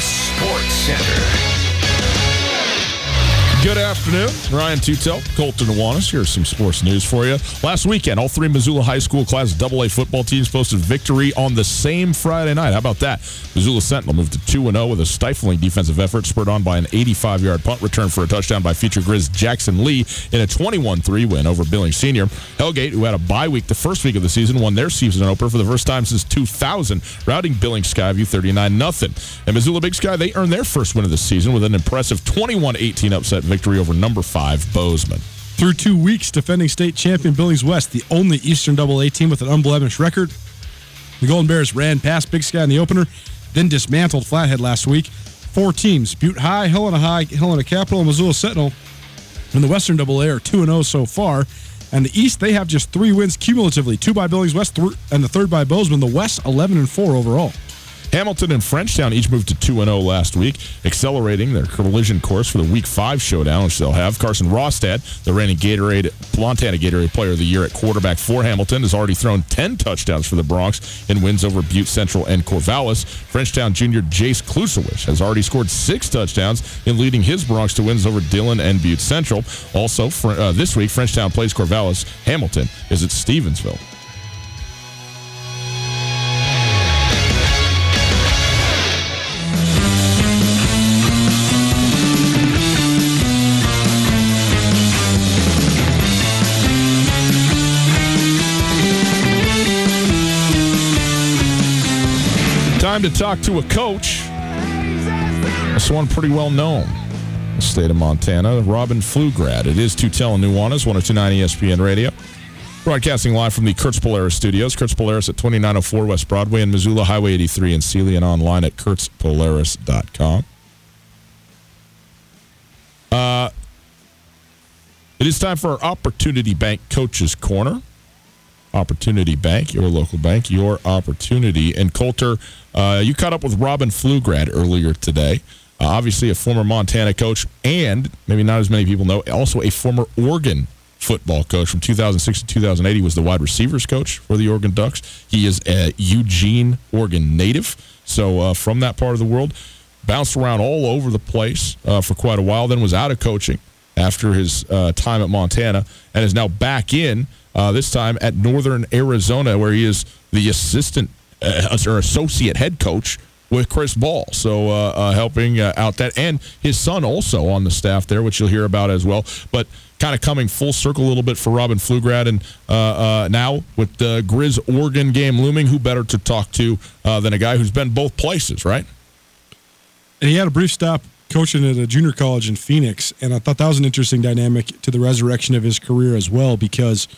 Sports Center. Good afternoon. Ryan Tutel, Colter Nuanez. Here's some sports news for you. Last weekend, all three Missoula High School Class AA football teams posted victory on the same Friday night. How about that? Missoula Sentinel moved to 2 0 with a stifling defensive effort, spurred on by an 85 yard punt return for a touchdown by future Grizz Jackson Lee in a 21 3 win over Billings Senior. Hellgate, who had a bye week the first week of the season, won their season opener for the first time since 2000, routing Billings Skyview 39 0. And Missoula Big Sky, they earned their first win of the season with an impressive 21 18 upset victory over number five Bozeman. Through two weeks, defending state champion Billings West, the only Eastern Double A team with an unblemished record. The Golden Bears ran past Big Sky in the opener, then dismantled Flathead last week. Four teams, Butte High, Helena High, Helena Capital, and Missoula Sentinel in the Western Double A are 2 0 so far. And the East, they have just three wins cumulatively two by Billings West thr- and the third by Bozeman. The West, 11 and 4 overall. Hamilton and Frenchtown each moved to 2 0 last week, accelerating their collision course for the Week 5 showdown, which they'll have. Carson Rostad, the reigning Gatorade, Montana Gatorade Player of the Year at quarterback for Hamilton, has already thrown 10 touchdowns for the Broncs in wins over Butte Central and Corvallis. Frenchtown junior Jace Klusowicz has already scored six touchdowns in leading his Broncs to wins over Dillon and Butte Central. Also, fr- uh, this week, Frenchtown plays Corvallis. Hamilton is at Stevensville. Time to talk to a coach. This one pretty well known. The state of Montana, Robin Pflugrad. It is Tutel and Nuanez, 1029 ESPN Radio. Broadcasting live from the Kurtz Polaris studios. Kurtz Polaris at 2904 West Broadway in Missoula, Highway 83 in Seeley, and online at kurtzpolaris.com. Uh, it is time for our Opportunity Bank Coaches Corner. Opportunity Bank, your local bank, your opportunity. And Colter, uh, you caught up with Robin Pflugrad earlier today. Uh, obviously, a former Montana coach, and maybe not as many people know, also a former Oregon football coach from 2006 to 2008. He was the wide receivers coach for the Oregon Ducks. He is a Eugene, Oregon native, so uh, from that part of the world. Bounced around all over the place uh, for quite a while, then was out of coaching after his uh, time at Montana, and is now back in. Uh, this time at Northern Arizona, where he is the assistant uh, or associate head coach with Chris Ball. So uh, uh, helping uh, out that, and his son also on the staff there, which you'll hear about as well. But kind of coming full circle a little bit for Robin Pflugrad, and uh, now with the Grizz Oregon game looming, who better to talk to than a guy who's been both places, right? And he had a brief stop coaching at a junior college in Phoenix, and I thought that was an interesting dynamic to the resurrection of his career as well because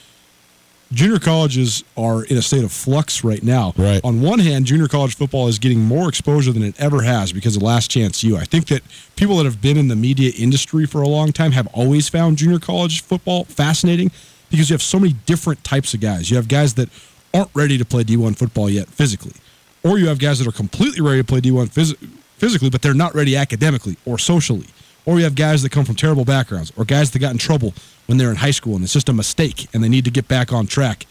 junior colleges are in a state of flux right now. Right. On one hand, junior college football is getting more exposure than it ever has because of Last Chance U. I think that people that have been in the media industry for a long time have always found junior college football fascinating because you have so many different types of guys. You have guys that aren't ready to play D1 football yet physically, or you have guys that are completely ready to play D1 phys- physically, but they're not ready academically or socially. Or you have guys that come from terrible backgrounds, or guys that got in trouble when they're in high school and it's just a mistake and they need to get back on track.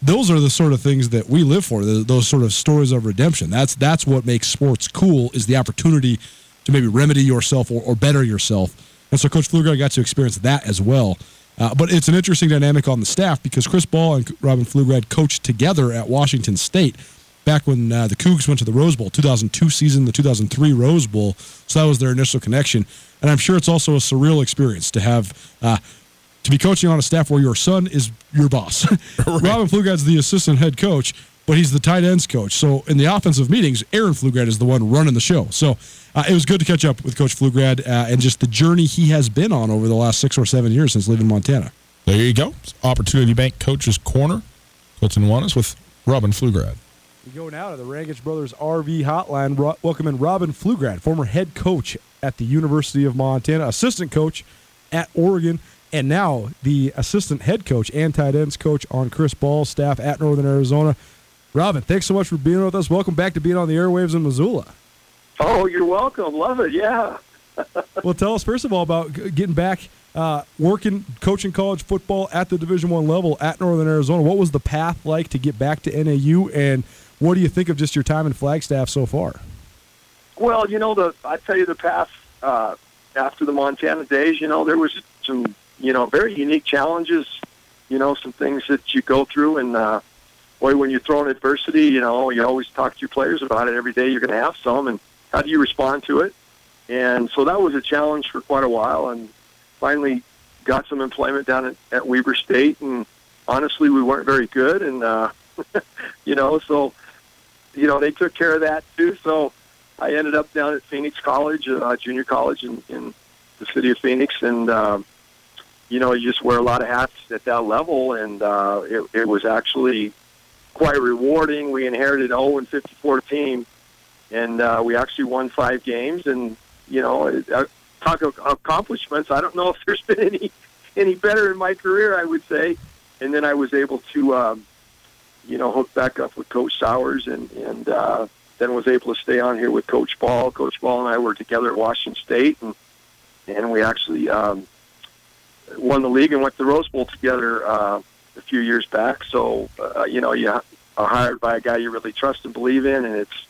Those are the sort of things that we live for. Those sort of stories of redemption. That's that's what makes sports cool. Is the opportunity to maybe remedy yourself or, or better yourself. And so Coach Pflugrad got to experience that as well. Uh, but it's an interesting dynamic on the staff because Chris Ball and Robin Pflugrad coached together at Washington State back when uh, the Cougs went to the Rose Bowl, 2002 season, the 2003 Rose Bowl. So that was their initial connection. And I'm sure it's also a surreal experience to have uh, to be coaching on a staff where your son is your boss. Robin Pflugrad's the assistant head coach, but he's the tight ends coach. So in the offensive meetings, Aaron Pflugrad is the one running the show. So uh, it was good to catch up with Coach Pflugrad uh, and just the journey he has been on over the last six or seven years since leaving Montana. There you go. Opportunity Bank Coach's Corner. Colter Nuanez with Robin Pflugrad. We go now to the Rangitsch Brothers RV Hotline. Ro- welcome in Robin Pflugrad, former head coach at the University of Montana, assistant coach at Oregon, and now the assistant head coach and tight ends coach on Chris Ball's staff at Northern Arizona. Robin, thanks so much for being with us. Welcome back to being on the airwaves in Missoula. Oh, you're welcome. Love it. Yeah. Well, tell us first of all about getting back uh, working, coaching college football at the Division One level at Northern Arizona. What was the path like to get back to NAU, and what do you think of just your time in Flagstaff so far? Well, you know, the I tell you the past uh, after the Montana days. You know, there was some you know very unique challenges. You know, some things that you go through, and uh, boy, when you're throwing adversity, you know, you always talk to your players about it every day. You're going to have some, and how do you respond to it? And so that was a challenge for quite a while, and finally got some employment down at, at Weber State, and honestly, we weren't very good, and uh, you know, so you know they took care of that too. So I ended up down at Phoenix College, uh, junior college in, in the city of Phoenix, and um, you know you just wear a lot of hats at that level, and uh, it, it was actually quite rewarding. We inherited an 0 and 54 team, and uh, we actually won five games, and you know. Uh, talk of accomplishments. I don't know if there's been any any better in my career. I would say, and then I was able to, um, you know, hooked back up with Coach Souers, and and uh, then was able to stay on here with Coach Ball. Coach Ball and I were together at Washington State, and and we actually um, won the league and went to the Rose Bowl together uh, a few years back. So uh, you know, you are hired by a guy you really trust and believe in, and it's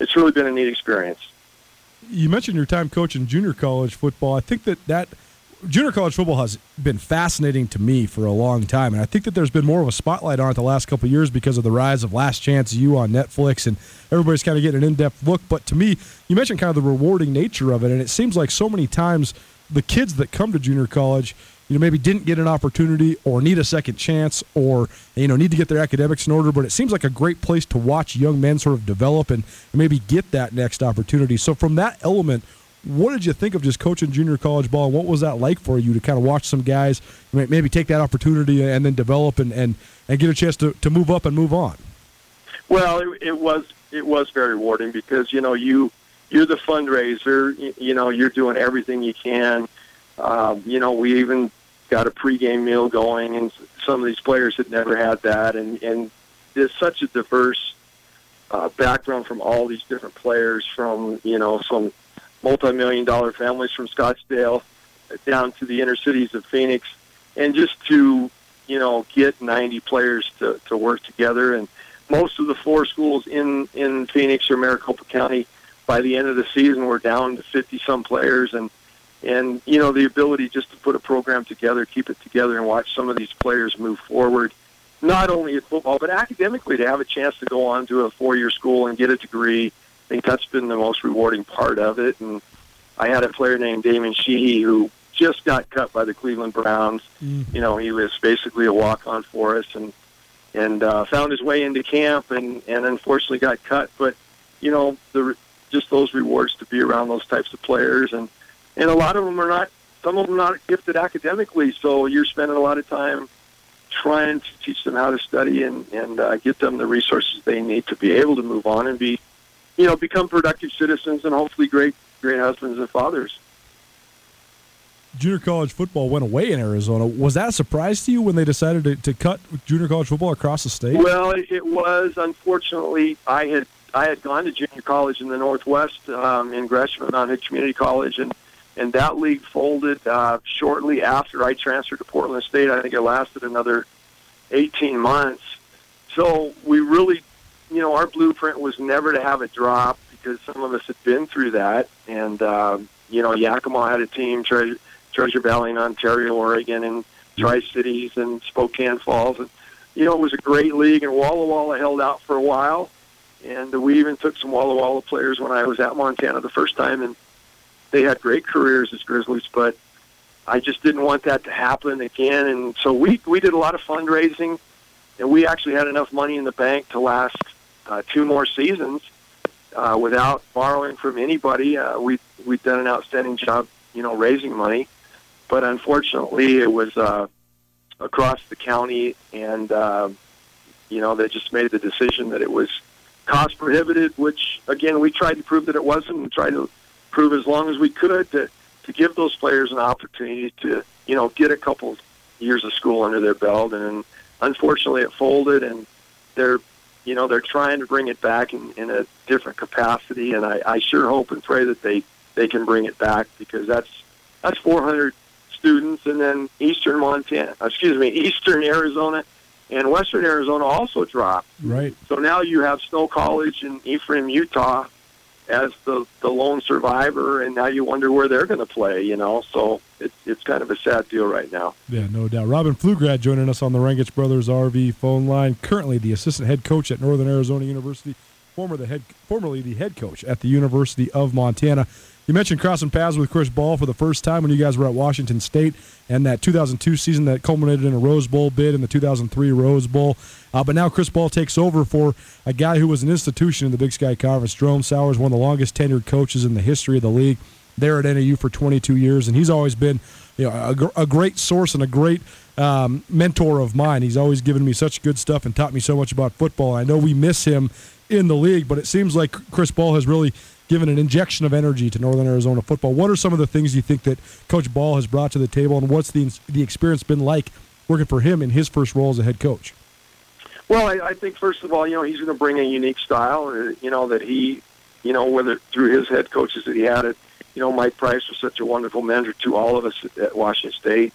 it's really been a neat experience you mentioned your time coaching junior college football. I think that that junior college football has been fascinating to me for a long time, and I think that there's been more of a spotlight on it the last couple of years because of the rise of Last Chance U on Netflix, and everybody's kind of getting an in-depth look. But to me, you mentioned kind of the rewarding nature of it, and it seems like so many times the kids that come to junior college you know maybe didn't get an opportunity or need a second chance or you know need to get their academics in order but it seems like a great place to watch young men sort of develop and maybe get that next opportunity so from that element what did you think of just coaching junior college ball? What was that like for you to kind of watch some guys maybe take that opportunity and then develop and and, and get a chance to, to move up and move on? Well it, it was it was very rewarding because you know you you're the fundraiser. You, you know you're doing everything you can. Um, you know, we even got a pregame meal going, and some of these players had never had that, and and there's such a diverse uh, background from all these different players, from you know some multi-million dollar families from Scottsdale down to the inner cities of Phoenix, and just to you know get 90 players to to work together, and most of the four schools in in Phoenix or Maricopa County by the end of the season were down to 50 some players, and and you know the ability just to put a program together, keep it together, and watch some of these players move forward, not only at football but academically to have a chance to go on to a four-year school and get a degree. I think that's been the most rewarding part of it. And I had a player named Damon Sheehy who just got cut by the Cleveland Browns. Mm. You know, he was basically a walk-on for us, and and uh, found his way into camp, and and unfortunately got cut. But you know, the just those rewards to be around those types of players, and and a lot of them are not. Some of them not gifted academically, so you're spending a lot of time trying to teach them how to study and and uh, get them the resources they need to be able to move on and be, you know, become productive citizens and hopefully great great husbands and fathers. Junior college football went away in Arizona. Was that a surprise to you when they decided to, to cut junior college football across the state? Well, it, it was. Unfortunately, I had I had gone to junior college in the Northwest um, in Gresham on Mountain Community College, and and that league folded uh, shortly after I transferred to Portland State. I think it lasted another 18 months. So we really, you know, our blueprint was never to have it drop because some of us had been through that, and um, you know, Yakima had a team, Treasure, Treasure Valley in Ontario, Oregon, and Tri Cities and Spokane Falls, and you know, it was a great league, and Walla Walla held out for a while. And we even took some Walla Walla players when I was at Montana the first time, and they had great careers as Grizzlies. But I just didn't want that to happen again, and so we we did a lot of fundraising, and we actually had enough money in the bank to last uh, two more seasons uh, without borrowing from anybody. Uh, we we've done an outstanding job, you know, raising money, but unfortunately, it was uh, across the county, and uh, you know, they just made the decision that it was cost prohibitive, which again we tried to prove that it wasn't, We tried to prove as long as we could to to give those players an opportunity to you know get a couple years of school under their belt, and unfortunately it folded, and they're you know they're trying to bring it back in, in a different capacity, and I, I sure hope and pray that they they can bring it back because that's that's 400 students, and then Eastern Montana, excuse me, Eastern Arizona and Western Arizona also dropped. Right. So now you have Snow College in Ephraim, Utah, as the the lone survivor, and now you wonder where they're going to play. You know, so it's it's kind of a sad deal right now. Yeah, no doubt. Robin Pflugrad joining us on the Rangitsch Brothers RV phone line. Currently the assistant head coach at Northern Arizona University, former the head formerly the head coach at the University of Montana. You mentioned crossing paths with Chris Ball for the first time when you guys were at Washington State and that 2002 season that culminated in a Rose Bowl bid in the 2003 Rose Bowl. Uh, but now Chris Ball takes over for a guy who was an institution in the Big Sky Conference. Jerome Souers, one of the longest tenured coaches in the history of the league, there at NAU for 22 years, and he's always been you know, a, a great source and a great um, mentor of mine. He's always given me such good stuff and taught me so much about football. I know we miss him in the league, but it seems like Chris Ball has really given an injection of energy to Northern Arizona football. What are some of the things you think that Coach Ball has brought to the table, and what's the the experience been like working for him in his first role as a head coach? Well, I, I think first of all, you know, he's going to bring a unique style. uh, You know that he, you know, whether through his head coaches that he had it, you know, Mike Price was such a wonderful mentor to all of us at, at Washington State,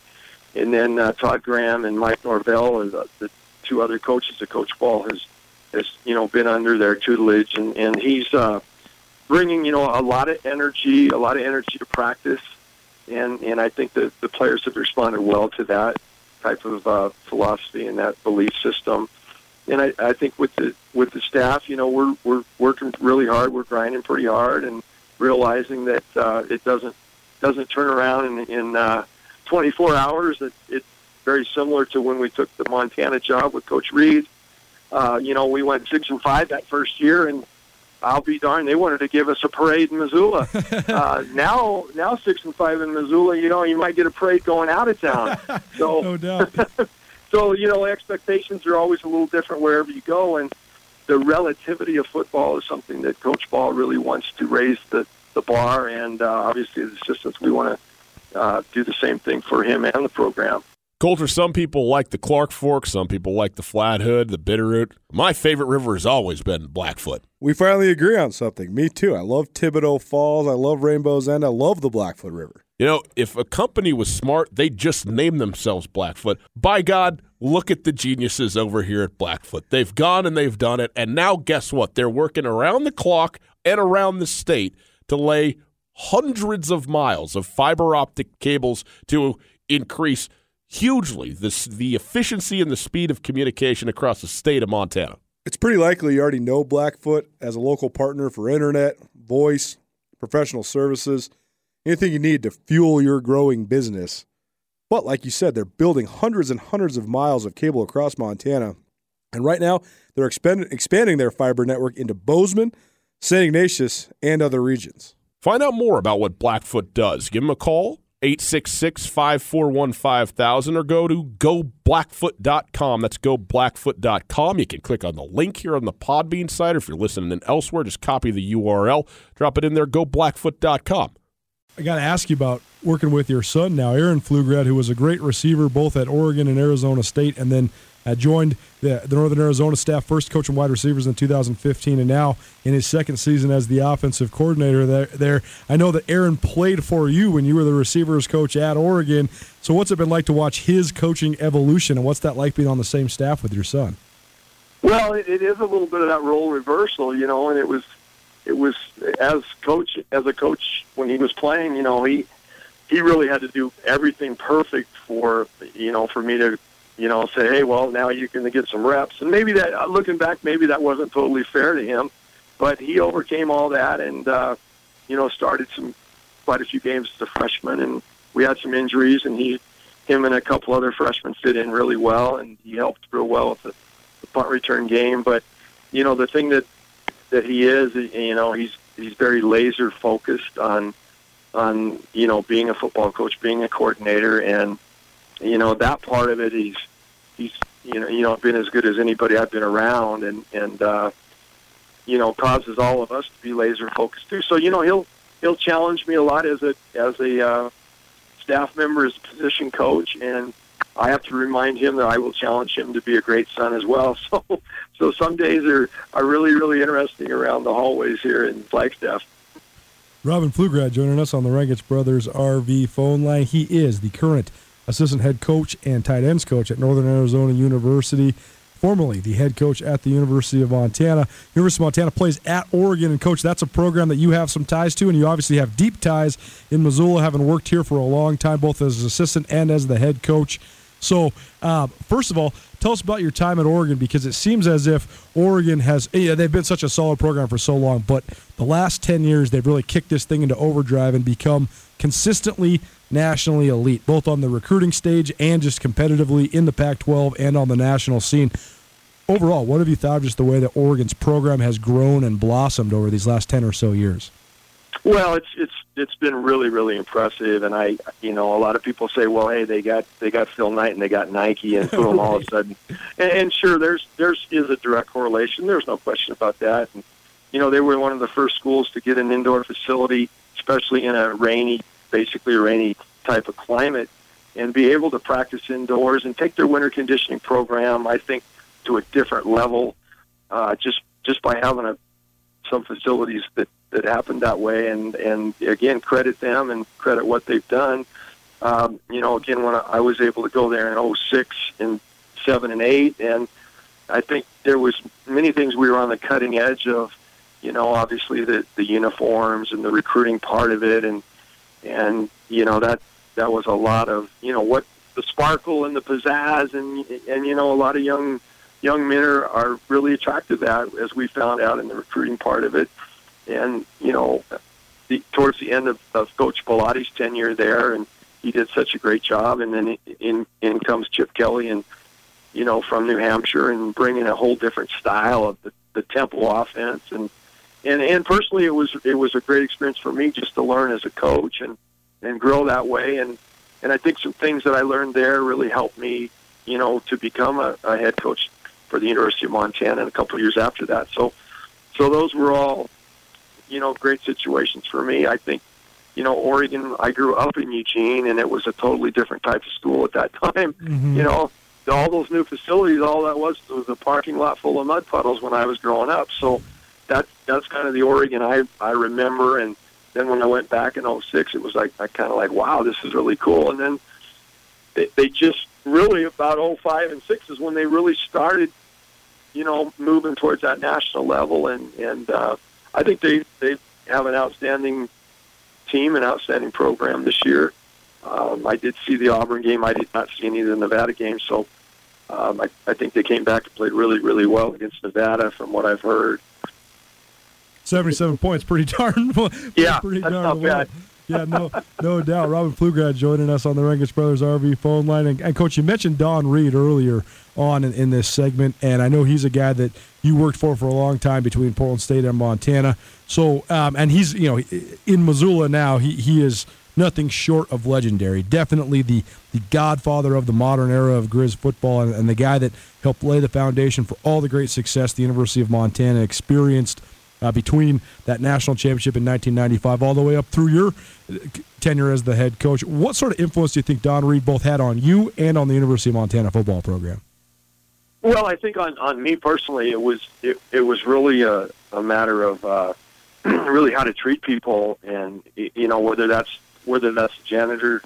and then uh, Todd Graham and Mike Norvell are the, the two other coaches that Coach Ball has has you know been under their tutelage, and and he's uh, bringing you know a lot of energy, a lot of energy to practice, and and I think that the players have responded well to that type of uh, philosophy and that belief system. And I, I think with the with the staff, you know, we're we're working really hard. We're grinding pretty hard, and realizing that uh, it doesn't doesn't turn around in, in uh, 24 hours. It, it's very similar to when we took the Montana job with Coach Read. Uh, you know, we went six and five that first year, and I'll be darned, they wanted to give us a parade in Missoula. uh, now, now six and five in Missoula, you know, you might get a parade going out of town. So, No doubt. so you know, expectations are always a little different wherever you go, and the relativity of football is something that Coach Ball really wants to raise the the bar, and uh, obviously the assistants we want to uh, do the same thing for him and the program. Colter, some people like the Clark Fork, some people like the Flathead, the Bitterroot. My favorite river has always been Blackfoot. We finally agree on something. Me too. I love Thibodeau Falls. I love Rainbow's End. I love the Blackfoot River. You know, if a company was smart, they'd just name themselves Blackfoot. By God, look at the geniuses over here at Blackfoot. They've gone and they've done it. And now, guess what? They're working around the clock and around the state to lay hundreds of miles of fiber optic cables to increase hugely this, the efficiency and the speed of communication across the state of Montana. It's pretty likely you already know Blackfoot as a local partner for internet, voice, professional services, anything you need to fuel your growing business. But like you said, they're building hundreds and hundreds of miles of cable across Montana. And right now, they're expand- expanding their fiber network into Bozeman, St. Ignatius, and other regions. Find out more about what Blackfoot does. Give them a call, 866 541 5000, or go to goblackfoot.com. That's goblackfoot.com. You can click on the link here on the Podbean site, or if you're listening in elsewhere, just copy the URL, drop it in there, goblackfoot.com. I got to ask you about working with your son now, Aaron Pflugrad, who was a great receiver both at Oregon and Arizona State, and then uh, joined the, the Northern Arizona staff, first coaching wide receivers in 2015, and now in his second season as the offensive coordinator there. there. I know that Aaron played for you when you were the receivers coach at Oregon. So, what's it been like to watch his coaching evolution, and what's that like being on the same staff with your son? Well, it, it is a little bit of that role reversal, you know, and it was, it was as coach as a coach when he was playing, you know, he he really had to do everything perfect for you know for me to you know, say, hey, well, now you can get some reps. And maybe that, uh, looking back, maybe that wasn't totally fair to him, but he overcame all that and, uh, you know, started some quite a few games as a freshman. And we had some injuries, and he, him, and a couple other freshmen fit in really well, and he helped real well with the, the punt return game. But you know, the thing that that he is, you know, he's he's very laser focused on on you know being a football coach, being a coordinator, and you know that part of it he's he's you know you know been as good as anybody I've been around and and uh you know causes all of us to be laser focused too. So you know he'll he'll challenge me a lot as a as a uh staff member as a position coach and I have to remind him that I will challenge him to be a great son as well. So so some days are are really really interesting around the hallways here in Flagstaff. Robin Pflugrad joining us on the Rangitsch Brothers RV phone line. He is the current assistant head coach and tight ends coach at Northern Arizona University, formerly the head coach at the University of Montana. University of Montana plays at Oregon, and coach, that's a program that you have some ties to, and you obviously have deep ties in Missoula, having worked here for a long time, both as assistant and as the head coach. So, uh, first of all, tell us about your time at Oregon because it seems as if Oregon has, yeah, they've been such a solid program for so long, but the last 10 years, they've really kicked this thing into overdrive and become consistently nationally elite, both on the recruiting stage and just competitively in the Pac 12 and on the national scene. Overall, what have you thought of just the way that Oregon's program has grown and blossomed over these last 10 or so years? Well, it's it's it's been really really impressive, and I you know a lot of people say, well, hey, they got they got Phil Knight and they got Nike, and boom, right. all of a sudden, and, and sure, there's there's is a direct correlation. There's no question about that. And, you know, they were one of the first schools to get an indoor facility, especially in a rainy basically a rainy type of climate and be able to practice indoors and take their winter conditioning program, I think, to a different level uh, just just by having a, some facilities that, that happened that way. And, and again, credit them and credit what they've done. Um, you know, again, when I was able to go there in 06 and 7 and 8, and I think there was many things we were on the cutting edge of, you know, obviously the, the uniforms and the recruiting part of it and and you know that that was a lot of you know what the sparkle and the pizzazz and and you know a lot of young young men are, are really attracted to that as we found out in the recruiting part of it. And you know the, towards the end of, of coach Bellotti's tenure there and he did such a great job and then in in comes Chip Kelly and you know from New Hampshire and bringing a whole different style of the, the tempo offense and and and personally, it was it was a great experience for me just to learn as a coach and and grow that way. And and I think some things that I learned there really helped me, you know, to become a, a head coach for the University of Montana. And a couple of years after that, so so those were all, you know, great situations for me. I think, you know, Oregon. I grew up in Eugene, and it was a totally different type of school at that time. Mm-hmm. You know, all those new facilities, all that was was a parking lot full of mud puddles when I was growing up. So that's that's kind of the Oregon I I remember. And then when I went back in 06, it was like I kind of like, wow, this is really cool. And then they, they just really about 05 and 6 is when they really started, you know, moving towards that national level. And and uh, I think they they have an outstanding team, an outstanding program this year. Um, I did see the Auburn game. I did not see any of the Nevada games, so um, I, I think they came back and played really, really well against Nevada, from what I've heard. 77 points, pretty darn. yeah, pretty that's darn not well. bad. yeah, no, no doubt. Robin Pflugrad joining us on the Rangitsch Brothers RV phone line, and, and coach, you mentioned Don Read earlier on in, in, this segment, and I know he's a guy that you worked for for a long time between Portland State and Montana. So, um, and he's you know in Missoula now. He he is nothing short of legendary. Definitely the the godfather of the modern era of Grizz football, and, and the guy that helped lay the foundation for all the great success the University of Montana experienced uh, between that national championship in 1995 all the way up through your tenure as the head coach. What sort of influence do you think Don Read both had on you and on the University of Montana football program? Well, I think on, on me personally, it was it, it was really a, a matter of uh, really how to treat people, and you know whether that's whether that's a janitor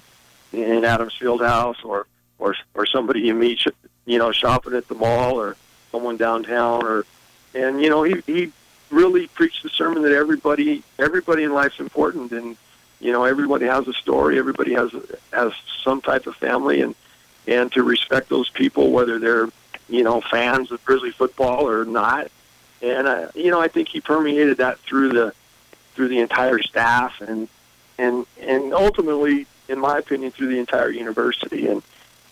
in Adams Fieldhouse or or or somebody you meet, you know, shopping at the mall or someone downtown, or and you know he he really preached the sermon that everybody everybody in life's important. And you know everybody has a story. Everybody has has some type of family. And and to respect those people whether they're you know fans of grizzly football or not. And uh, you know I think he permeated that through the through the entire staff and and and ultimately in my opinion through the entire university. And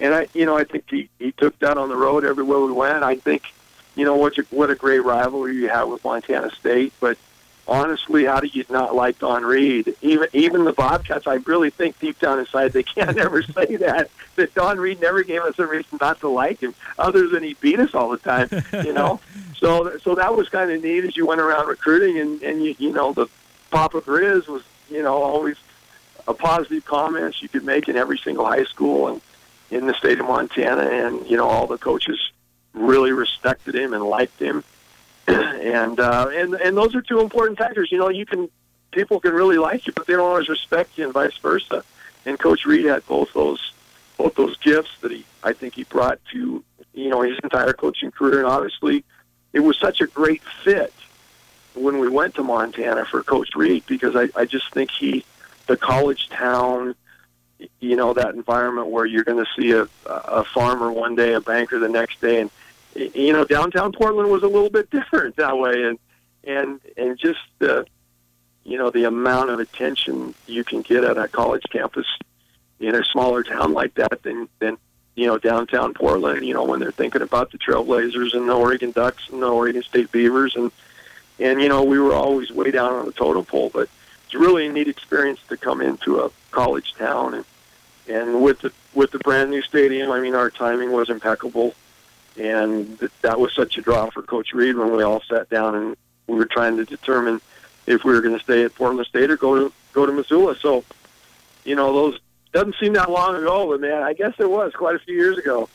and I you know I think he he took that on the road everywhere we went. I think you know what a, what a great rivalry you have with Montana State. But honestly, how do you not like Don Read? Even even the Bobcats, I really think deep down inside they can't ever say that that Don Read never gave us a reason not to like him, other than he beat us all the time. You know, so so that was kind of neat as you went around recruiting, and and you you know the Papa Grizz was you know always a positive comments you could make in every single high school and in the state of Montana, and you know all the coaches really respected him and liked him, and uh, and and those are two important factors. You know, you can people can really like you, but they don't always respect you, and vice versa. And Coach Read had both those both those gifts that he I think he brought to you know his entire coaching career, and obviously it was such a great fit when we went to Montana for Coach Read because I, I just think he the college town you know that environment where you're going to see a a farmer one day, a banker the next day, and you know, downtown Portland was a little bit different that way, and and and just the you know the amount of attention you can get at a college campus in a smaller town like that than than you know downtown Portland. You know when they're thinking about the Trailblazers and the Oregon Ducks and the Oregon State Beavers, and and you know we were always way down on the totem pole, but it's really a neat experience to come into a college town and and with the with the brand new stadium. I mean our timing was impeccable and that was such a draw for Coach Read when we all sat down and we were trying to determine if we were going to stay at Portland State or go to go to Missoula. So, you know, those doesn't seem that long ago, but man, I guess it was quite a few years ago.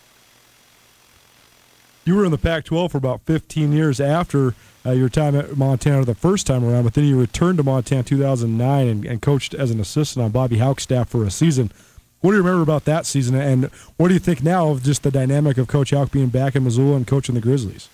You were in the Pac-12 for about 15 years after uh, your time at Montana the first time around, but then you returned to Montana 2009 and, and coached as an assistant on Bobby Hauck's staff for a season. What do you remember about that season, and what do you think now of just the dynamic of Coach Hauck being back in Missoula and coaching the Grizzlies?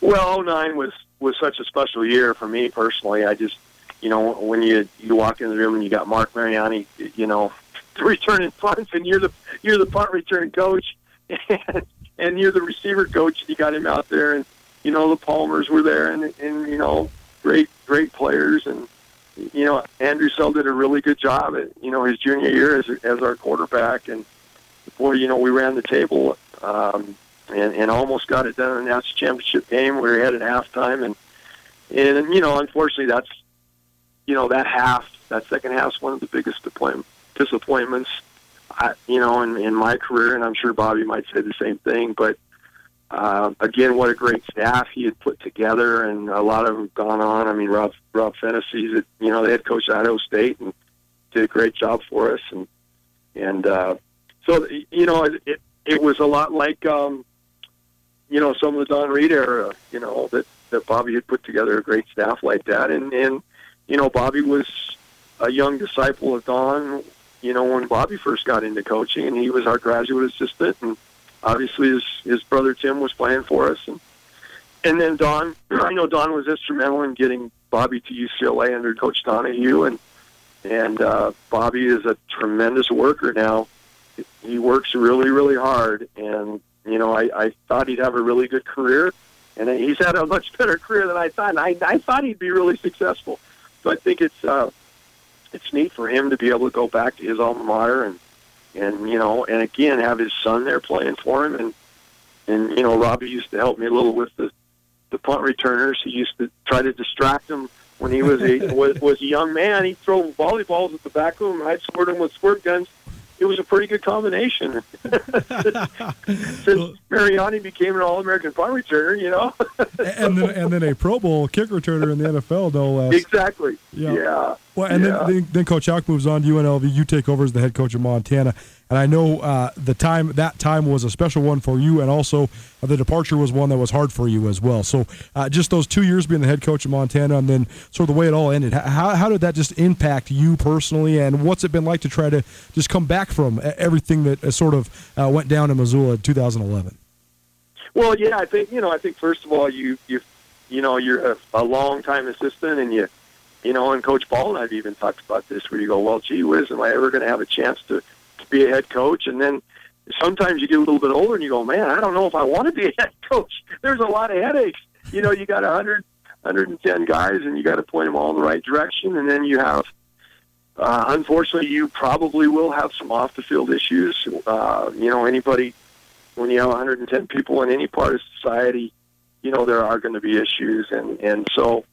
Well, 09 was was such a special year for me personally. I just, you know, when you you walk in the room and you got Marc Mariani, you know, returning punts, and you're the you're the punt return coach, and, and you're the receiver coach, and you got him out there, and you know the Palmers were there, and and you know great great players, and you know, Andrew Selle did a really good job at, you know, his junior year as, as our quarterback. And, boy, you know, we ran the table um, and, and almost got it done in the national championship game. We were at halftime. And, and, you know, unfortunately, that's, you know, that half, that second half one of the biggest disappointments, I, you know, in, in my career. And I'm sure Bobby might say the same thing. But, uh, again, what a great staff he had put together, and a lot of them gone on. I mean, Rob Rob Phenicie's, you know, the head coach at Idaho State, and did a great job for us. And and uh, so, you know, it, it it was a lot like, um, you know, some of the Don Read era. You know, that that Bobby had put together a great staff like that, and and you know, Bobby was a young disciple of Don. You know, when Bobby first got into coaching, and he was our graduate assistant, and obviously his his brother Tim was playing for us, and and then Don, I know Don was instrumental in getting Bobby to UCLA under Coach Donahue, and and uh, Bobby is a tremendous worker now. He works really really hard, and you know I, I thought he'd have a really good career, and he's had a much better career than I thought. And I I thought he'd be really successful. So I think it's uh, it's neat for him to be able to go back to his alma mater and and you know and again have his son there playing for him and and you know Robbie used to help me a little with the the punt returners. He used to try to distract him when he was a was, was a young man. He'd throw volleyballs at the back of him. I'd squirt him with squirt guns. It was a pretty good combination. Since Mariani became an All-American punt returner, you know. and then and then a Pro Bowl kick returner in the NFL, no less. exactly. Yeah. yeah. Well, and Yeah. then, then Coach Hauck moves on to UNLV. You take over as the head coach of Montana, and I know uh, the time that time was a special one for you, and also uh, the departure was one that was hard for you as well. So, uh, just those two years being the head coach of Montana, and then sort of the way it all ended. How how did that just impact you personally, and what's it been like to try to just come back from e- everything that uh, sort of uh, went down in Missoula in 2011? Well, yeah, I think you know. I think first of all, you you you know, you're a, a long time assistant, and you you know, and Coach Ball and I've even talked about this, where you go, well, gee whiz, am I ever going to have a chance to to be a head coach? And then sometimes you get a little bit older, and you go, man, I don't know if I want to be a head coach. There's a lot of headaches. You know, you got a hundred. 110 guys, and you got to point them all in the right direction. And then you have, uh, unfortunately, you probably will have some off the field issues. Uh, you know, anybody when you have 110 people in any part of society, you know there are going to be issues, and and so,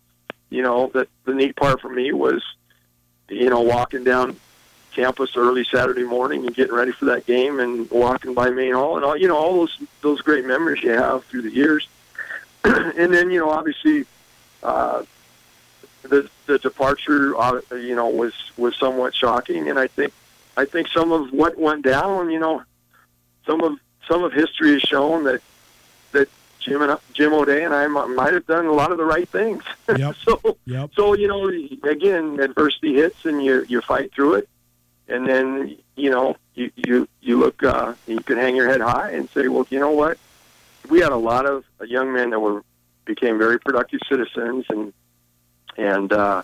you know, the the neat part for me was, you know, walking down campus early Saturday morning and getting ready for that game, and walking by Main Hall, and all you know all those those great memories you have through the years, and then you know obviously. Uh, the the departure, uh, you know, was was somewhat shocking, and I think I think some of what went down, you know, some of some of history has shown that that Jim and Jim O'Day and I might have done a lot of the right things. Yep. so Yep. so you know, again, adversity hits and you you fight through it, and then you know you you you look uh, you can hang your head high and say, well, you know what, we had a lot of young men that were became very productive citizens and and uh,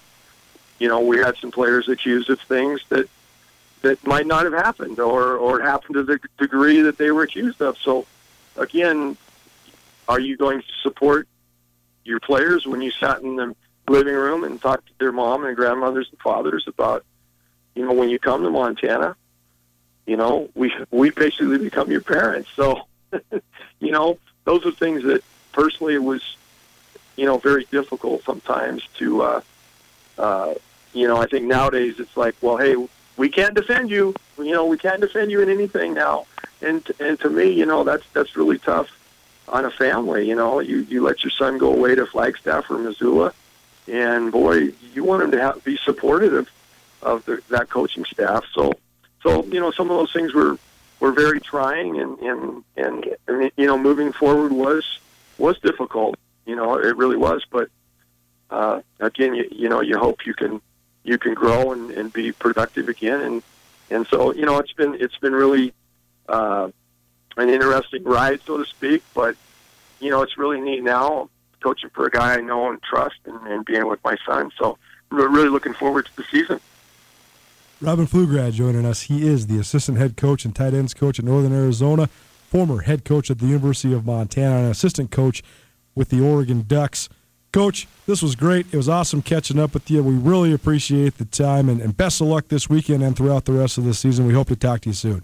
you know we had some players accused of things that that might not have happened or or happened to the degree that they were accused of. So again, are you going to support your players when you sat in the living room and talked to their mom and grandmothers and fathers about you know when you come to Montana, you know we we basically become your parents. So you know those are things that personally it was you know very difficult sometimes to uh, uh, you know I think nowadays it's like well hey we can't defend you. You know we can't defend you in anything now. And and to me you know that's that's really tough on a family you know you you let your son go away to Flagstaff or Missoula and boy you want him to have, be supportive of, of the, that coaching staff. So so you know some of those things were were very trying and and and mean, you know moving forward was was difficult you know it really was but uh, again you, you know you hope you can you can grow and, and be productive again. And and so you know it's been it's been really uh, an interesting ride so to speak but you know it's really neat now coaching for a guy I know and trust and, and being with my son so we're really looking forward to the season Robin Pflugrad joining us. He is the assistant head coach and tight ends coach at Northern Arizona, former head coach at the University of Montana, and assistant coach with the Oregon Ducks. Coach, this was great. It was awesome catching up with you. We really appreciate the time, and, and best of luck this weekend and throughout the rest of the season. We hope to talk to you soon.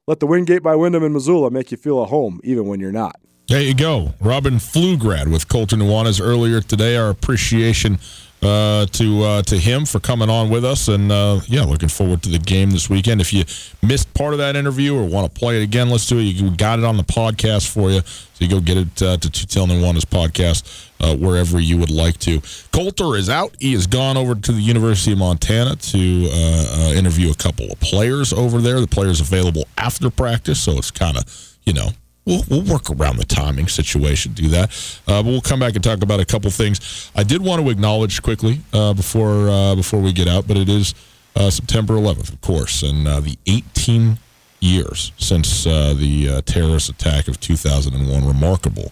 Let the Wingate by Wyndham in Missoula make you feel at home, even when you're not. There you go. Robin Pflugrad with Colter Nuanez earlier today. Our appreciation uh, to uh, to him for coming on with us, and uh, yeah, looking forward to the game this weekend. If you missed part of that interview or want to play it again, let's do it. You got it on the podcast for you, so you go get it uh, to Two Telling and One's podcast uh, wherever you would like to. Colter is out. He has gone over to the University of Montana to uh, interview a couple of players over there. The players available after practice, so it's kind of you know We'll, we'll work around the timing situation, do that. Uh, but we'll come back and talk about a couple things. I did want to acknowledge quickly uh, before uh, before we get out, but it is uh, September 11th, of course, and uh, the 18 years since uh, the terrorist attack of 2001. Remarkable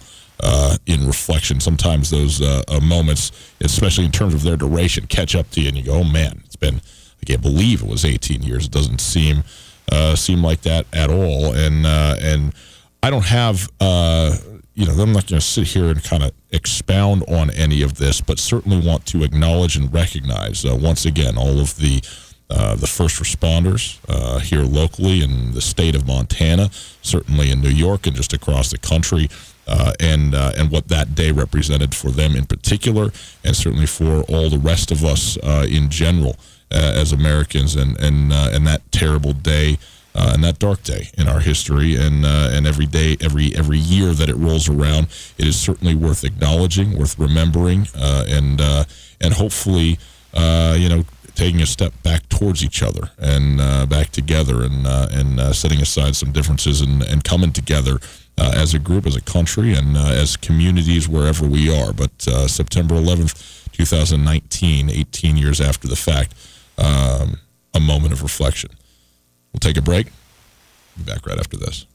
in reflection. Sometimes those moments, especially in terms of their duration, catch up to you, and you go, "Oh man, it's been." I can't believe it was 18 years. It doesn't seem seem like that at all, and and I don't have, uh, you know, I'm not going to sit here and kind of expound on any of this, but certainly want to acknowledge and recognize uh, once again all of the uh, the first responders uh, here locally in the state of Montana, certainly in New York and just across the country. Uh, and uh, and what that day represented for them in particular, and certainly for all the rest of us uh, in general uh, as Americans, and and and that terrible day uh, and that dark day in our history, and uh, and every day, every every year that it rolls around, it is certainly worth acknowledging, worth remembering, uh, and uh, and hopefully, uh, you know, taking a step back towards each other and uh, back together, and and setting aside some differences and and coming together. as a group, as a country, and as communities wherever we are. But September 11th, 2019, 18 years after the fact, um, a moment of reflection. We'll take a break. Be back right after this.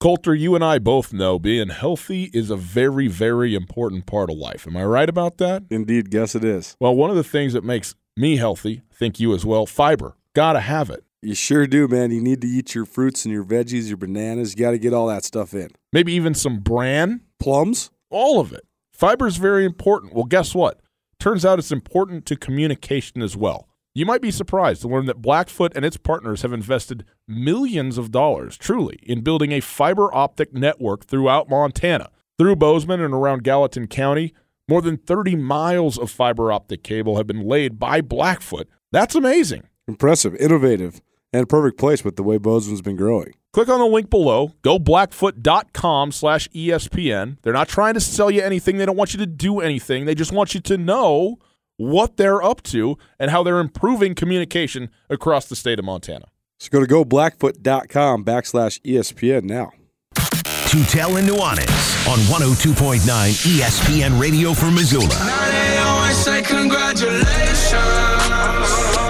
Colter, you and I both know being healthy is a very, very important part of life. Am I right about that? Indeed, guess it is. Well, one of the things that makes me healthy, think you as well, fiber. Gotta have it. You sure do, man. You need to eat your fruits and your veggies, your bananas. You got to get all that stuff in. Maybe even some bran. Plums? All of it. Fiber is very important. Well, guess what? Turns out it's important to communication as well. You might be surprised to learn that Blackfoot and its partners have invested millions of dollars, truly, in building a fiber optic network throughout Montana. Through Bozeman and around Gallatin County, more than 30 miles of fiber optic cable have been laid by Blackfoot. That's amazing. Impressive, innovative, and perfect place with the way Bozeman's been growing. Click on the link below. Go blackfoot.com slash ESPN. They're not trying to sell you anything. They don't want you to do anything. They just want you to know – what they're up to and how they're improving communication across the state of Montana. So go to goblackfoot.com backslash ESPN now. Tutel and Nuanez on 102.9 ESPN Radio for Missoula. Now they always say congratulations.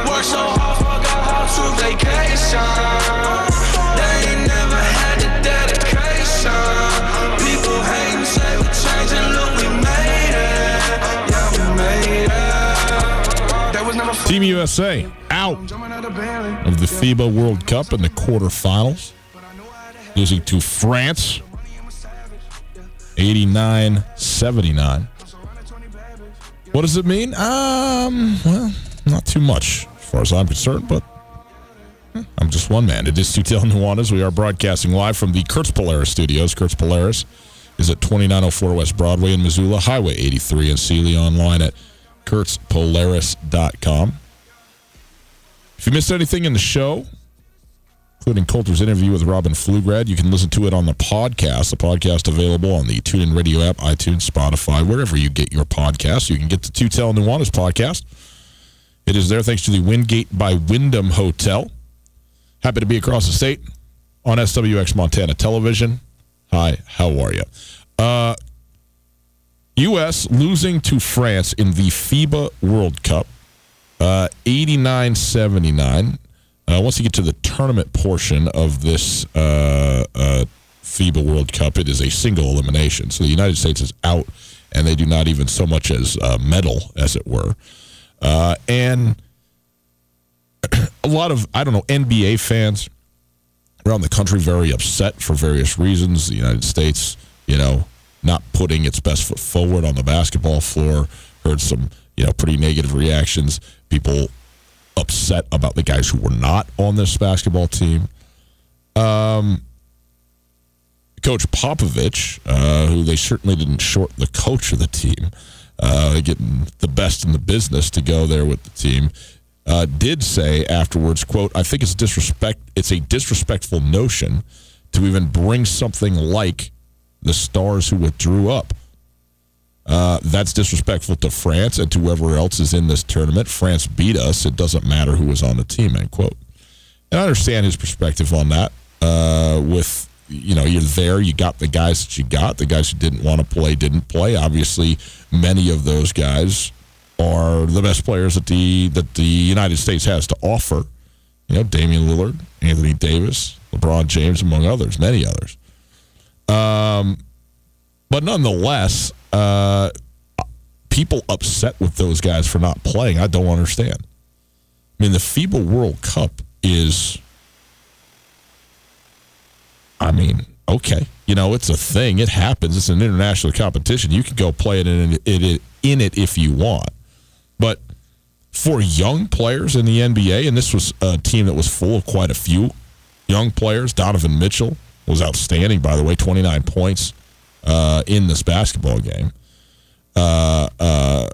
Work so hard, forgot how to vacation. Team USA out of the FIBA World Cup in the quarterfinals, losing to France 89 79. What does it mean? Um, well, not too much as far as I'm concerned, but I'm just one man. It is Tutel Nuanez. We are broadcasting live from the Kurtz Polaris studios. Kurtz Polaris is at 2904 West Broadway in Missoula, Highway 83 in Seeley, online at kurtzpolaris.com. If you missed anything in the show, including Colter's interview with Robin Pflugrad, you can listen to it on the podcast. The podcast available on the TuneIn Radio app, iTunes, Spotify, wherever you get your podcasts. You can get the Tutel Nuanez podcast. It is there thanks to the Wingate by Wyndham Hotel. Happy to be across the state on SWX Montana Television. Hi, how are you? Uh, U.S. losing to France in the FIBA World Cup, uh, 89 79. Uh, once you get to the tournament portion of this uh, uh, FIBA World Cup, it is a single elimination. So the United States is out, and they do not even so much as uh, medal, as it were. Uh, and a lot of, I don't know, NBA fans around the country very upset for various reasons. The United States, you know, not putting its best foot forward on the basketball floor. Heard some, you know, pretty negative reactions. People upset about the guys who were not on this basketball team. Um, Coach Popovich, uh, who they certainly didn't short the coach of the team, uh, getting the best in the business to go there with the team, uh, did say afterwards, "quote I think it's disrespect. It's a disrespectful notion to even bring something like the stars who withdrew up." Uh, that's disrespectful to France and to whoever else is in this tournament. France beat us. It doesn't matter who was on the team, end quote. And I understand his perspective on that. Uh, with, you know, you're there, you got the guys that you got. The guys who didn't want to play didn't play. Obviously, many of those guys are the best players that the that the United States has to offer. You know, Damian Lillard, Anthony Davis, LeBron James, among others, many others. Um, but nonetheless, uh, people upset with those guys for not playing. I don't understand. I mean, the FIBA World Cup is, I mean, okay, you know, it's a thing. It happens. It's an international competition. You can go play it in it in it if you want, but for young players in the NBA, and this was a team that was full of quite a few young players. Donovan Mitchell was outstanding, by the way, 29 points uh, in this basketball game. Uh, uh,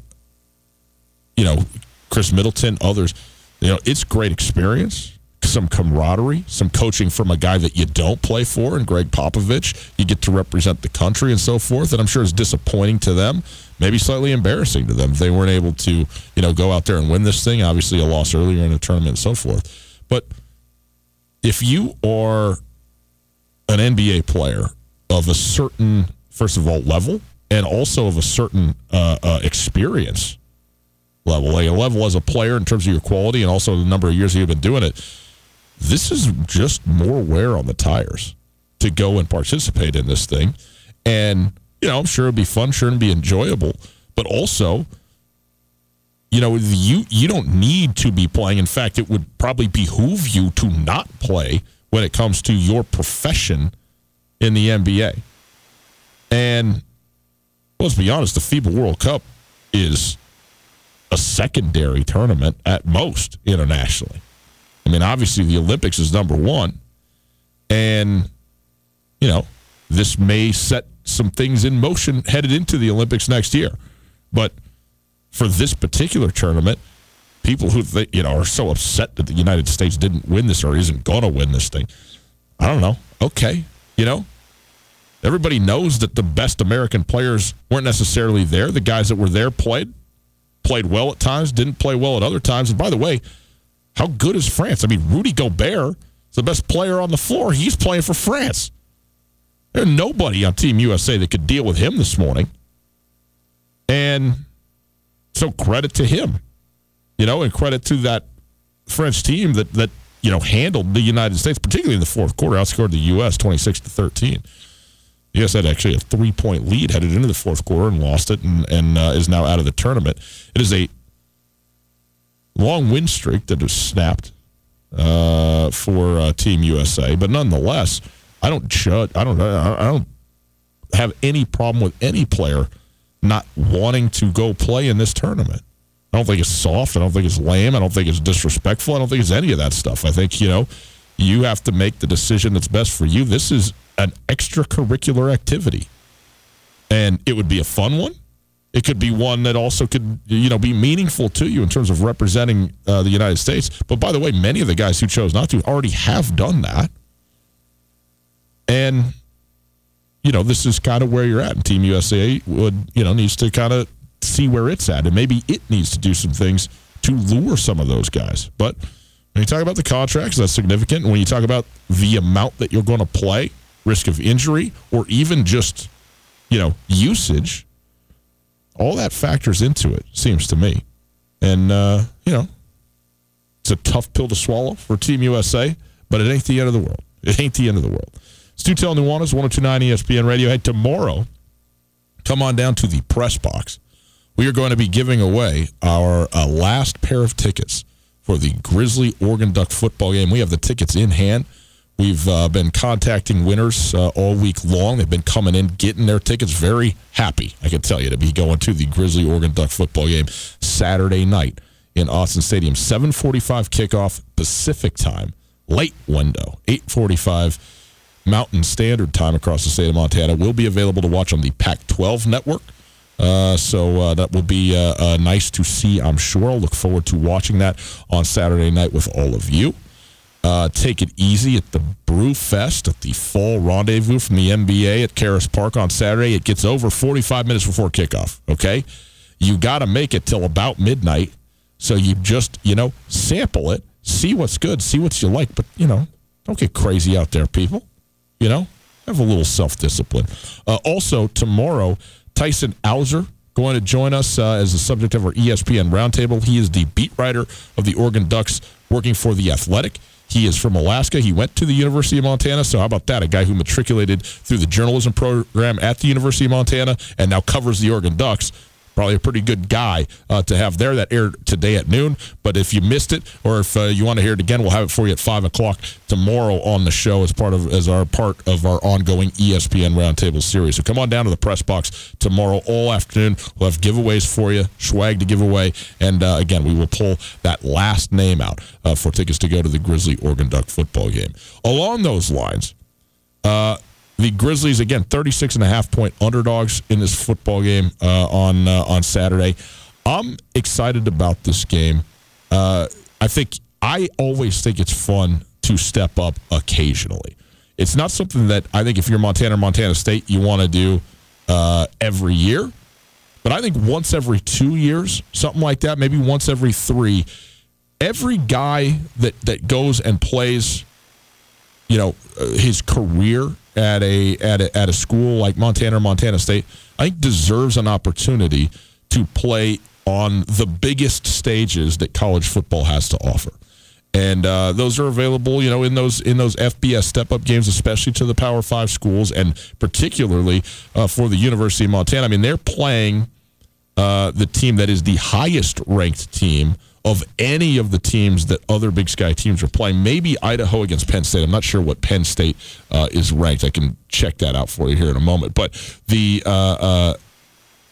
you know, Khris Middleton, others. You know, it's great experience, some camaraderie, some coaching from a guy that you don't play for, and Gregg Popovich. You get to represent the country and so forth. And I'm sure it's disappointing to them, maybe slightly embarrassing to them. They weren't able to, you know, go out there and win this thing. Obviously, a loss earlier in the tournament and so forth. But if you are an NBA player of a certain first of all, level and also of a certain uh, uh, experience level, like a level as a player in terms of your quality and also the number of years you've been doing it. This is just more wear on the tires to go and participate in this thing. And, you know, I'm sure it'd be fun, sure it'd be enjoyable, but also, you know, you you don't need to be playing. In fact, it would probably behoove you to not play when it comes to your profession in the NBA. And let's be honest, the FIBA World Cup is a secondary tournament at most internationally. I mean, obviously, the Olympics is number one. And, you know, this may set some things in motion headed into the Olympics next year. But for this particular tournament, people who you know are so upset that the United States didn't win this or isn't going to win this thing, I don't know. Okay, you know, Everybody knows that the best American players weren't necessarily there. The guys that were there played, played well at times, didn't play well at other times. And by the way, how good is France? I mean, Rudy Gobert is the best player on the floor. He's playing for France. There's nobody on Team USA that could deal with him this morning. And so credit to him, you know, and credit to that French team that, that you know, handled the United States, particularly in the fourth quarter, outscored the U.S. 26 to 13 yes, had actually a three point lead headed into the fourth quarter and lost it and, and uh, is now out of the tournament. It is a long win streak that has snapped uh, for uh, Team USA, but nonetheless, I don't judge. I don't. I don't have any problem with any player not wanting to go play in this tournament. I don't think it's soft. I don't think it's lame. I don't think it's disrespectful. I don't think it's any of that stuff. I think you know you have to make the decision that's best for you. This is an extracurricular activity. And it would be a fun one. It could be one that also could, you know, be meaningful to you in terms of representing uh, the United States. But by the way, many of the guys who chose not to already have done that. And, you know, this is kind of where you're at. And Team USA would, you know, needs to kind of see where it's at. And maybe it needs to do some things to lure some of those guys. But when you talk about the contracts, that's significant. When you talk about the amount that you're going to play, risk of injury, or even just, you know, usage, all that factors into it, seems to me. And, uh, you know, it's a tough pill to swallow for Team USA, but it ain't the end of the world. It ain't the end of the world. It's Tutel Nuanez, 1029 ESPN Radio. Hey, tomorrow, come on down to the press box. We are going to be giving away our uh, last pair of tickets for the Grizzly Oregon Duck football game. We have the tickets in hand. We've uh, been contacting winners uh, all week long. They've been coming in, getting their tickets. Very happy, I can tell you, to be going to the Grizzly Oregon Duck football game Saturday night in Autzen Stadium. 7:45 kickoff Pacific time, late window. 8:45 Mountain Standard Time across the state of Montana will be available to watch on the Pac-12 network. Uh, so uh, that will be uh, uh, nice to see, I'm sure. I'll look forward to watching that on Saturday night with all of you. Uh, take it easy at the Brew Fest at the Fall Rendezvous from the NBA at Caras Park on Saturday. It gets over 45 minutes before kickoff, okay? You got to make it till about midnight. So you just, you know, sample it, see what's good, see what you like, but, you know, don't get crazy out there, people. You know, have a little self discipline. Uh, also, tomorrow, Tyson Alger going to join us uh, as the subject of our ESPN roundtable. He is the beat writer of the Oregon Ducks working for The Athletic. He is from Alaska. He went to the University of Montana. So, how about that? A guy who matriculated through the journalism program at the University of Montana and now covers the Oregon Ducks probably a pretty good guy uh, to have there. That aired today at noon. But if you missed it, or if uh, you want to hear it again, we'll have it for you at five o'clock tomorrow on the show as part of as our part of our ongoing ESPN Roundtable series. So come on down to the press box tomorrow all afternoon. We'll have giveaways for you, swag to give away, and uh, again we will pull that last name out uh, for tickets to go to the Grizzly Oregon Duck football game. Along those lines. Uh, the Grizzlies again, 36 and a half point underdogs in this football game uh, on uh, on Saturday. I'm excited about this game. Uh, I think I always think it's fun to step up occasionally. It's not something that I think if you're Montana or Montana State, you want to do uh, every year. But I think once every two years, something like that, maybe once every three, every guy that, that goes and plays, you know, uh, his career at a at a, at a school like Montana or Montana State, I think deserves an opportunity to play on the biggest stages that college football has to offer. And uh, those are available, you know, in those in those FBS step up games, especially to the Power Five schools, and particularly uh, for the University of Montana. I mean, they're playing uh, the team that is the highest ranked team of any of the teams that other Big Sky teams are playing. Maybe Idaho against Penn State. I'm not sure what Penn State uh, is ranked. I can check that out for you here in a moment. But the uh, uh,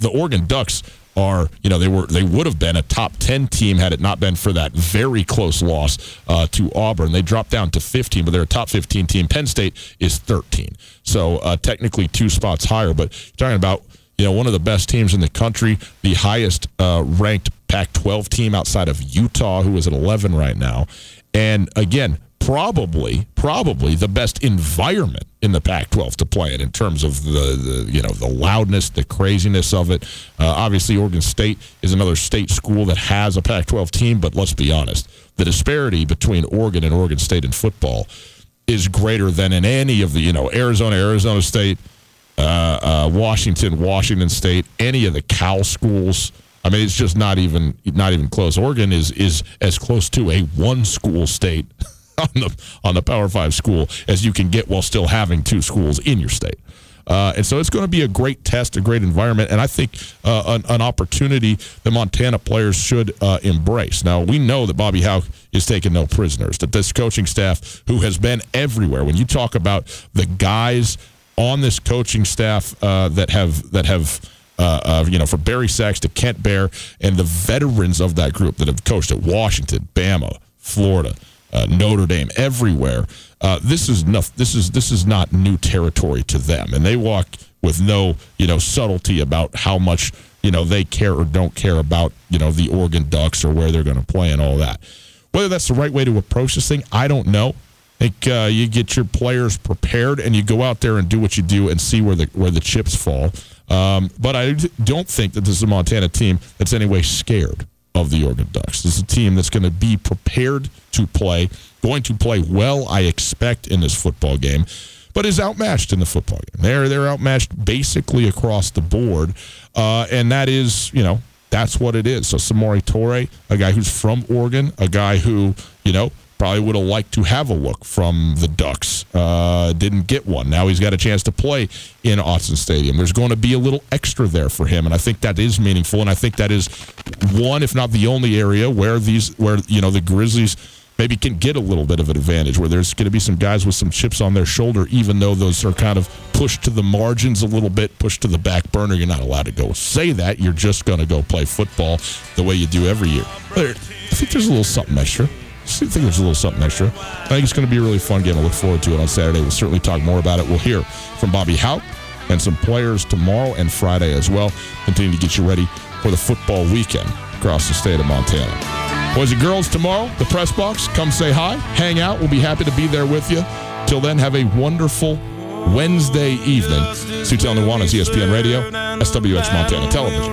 the Oregon Ducks are you know they were they would have been a top 10 team had it not been for that very close loss uh, to auburn they dropped down to 15 but they're a top 15 team penn state is 13 so uh, technically two spots higher but talking about you know one of the best teams in the country the highest uh, ranked Pac 12 team outside of Utah, who is at 11 right now. And again, probably, probably the best environment in the Pac 12 to play in in terms of the, the, you know, the loudness, the craziness of it. Uh, obviously, Oregon State is another state school that has a Pac 12 team, but let's be honest, the disparity between Oregon and Oregon State in football is greater than in any of the, you know, Arizona, Arizona State, uh, uh, Washington, Washington State, any of the Cal schools. I mean, it's just not even not even close. Oregon is is as close to a one school state on the on the Power Five school as you can get while still having two schools in your state. Uh, and so it's going to be a great test, a great environment, and I think uh, an, an, opportunity the Montana players should uh, embrace. Now, we know that Bobby Hauck is taking no prisoners, that this coaching staff, who has been everywhere, when you talk about the guys on this coaching staff uh, that have that have uh, you know from Barry Sacks to Kent Baer and the veterans of that group that have coached at Washington, Bama, Florida, uh, Notre Dame, everywhere. Uh, this is enough. This is this is not new territory to them, and they walk with no you know subtlety about how much you know they care or don't care about you know the Oregon Ducks or where they're going to play and all that. Whether that's the right way to approach this thing, I don't know. I think uh, you get your players prepared and you go out there and do what you do and see where the where the chips fall. Um, but I don't think that this is a Montana team that's anyway scared of the Oregon Ducks. This is a team that's going to be prepared to play, going to play well, I expect, in this football game, but is outmatched in the football game. They're they're outmatched basically across the board, uh, and that is you know that's what it is. So Samori Toure, a guy who's from Oregon, a guy who you know Probably would have liked to have a look from the Ducks. Uh, didn't get one. Now he's got a chance to play in Autzen Stadium. There's going to be a little extra there for him, and I think that is meaningful. And I think that is one, if not the only area where these, where you know the Grizzlies maybe can get a little bit of an advantage where there's going to be some guys with some chips on their shoulder, even though those are kind of pushed to the margins a little bit, pushed to the back burner. You're not allowed to go say that. You're just going to go play football the way you do every year. I think there's a little something extra. I think there's a little something extra. I think it's going to be a really fun game. I look forward to it on Saturday. We'll certainly talk more about it. We'll hear from Bobby Hauck and some players tomorrow and Friday as well. Continue to get you ready for the football weekend across the state of Montana. Boys and girls, tomorrow, the press box, come say hi, hang out. We'll be happy to be there with you. Till then, have a wonderful Wednesday evening. Sutel Nuanez, ESPN Radio, SWX Montana Television.